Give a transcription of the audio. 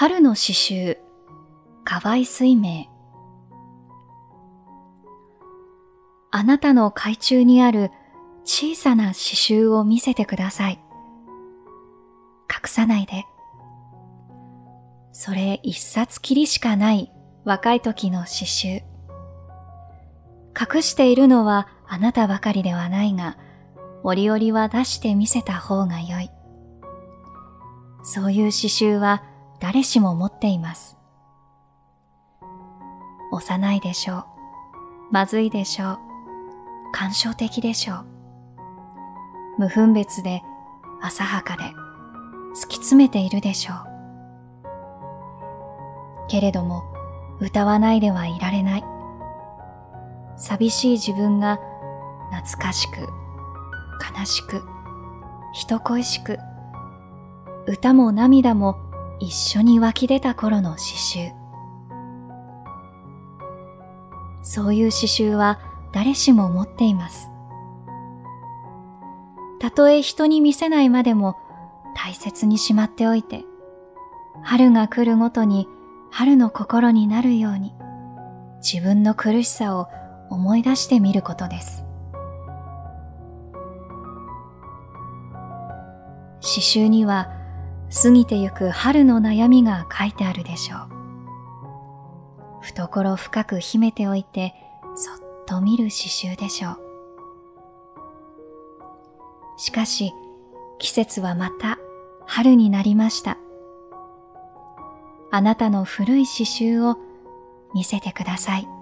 春の詩集河合水明あなたの海中にある小さな詩集を見せてください。隠さないで。それ一冊きりしかない若い時の詩集。隠しているのはあなたばかりではないが、折々は出してみせた方がよい。そういう詩集は誰しも持っています。幼いでしょう。まずいでしょう。感傷的でしょう。無分別で浅はかで突き詰めているでしょう。けれども歌わないではいられない。寂しい自分が懐かしく、悲しく、人恋しく、歌も涙も一緒に湧き出た頃の詩集。そういう詩集は誰しも持っています。たとえ人に見せないまでも大切にしまっておいて、春が来るごとに春の心になるように、自分の苦しさを思い出してみることです。詩集には過ぎてゆく春の悩みが書いてあるでしょう。懐深く秘めておいてそっと見る詩集でしょう。しかし季節はまた春になりました。あなたの古い詩集を見せてください。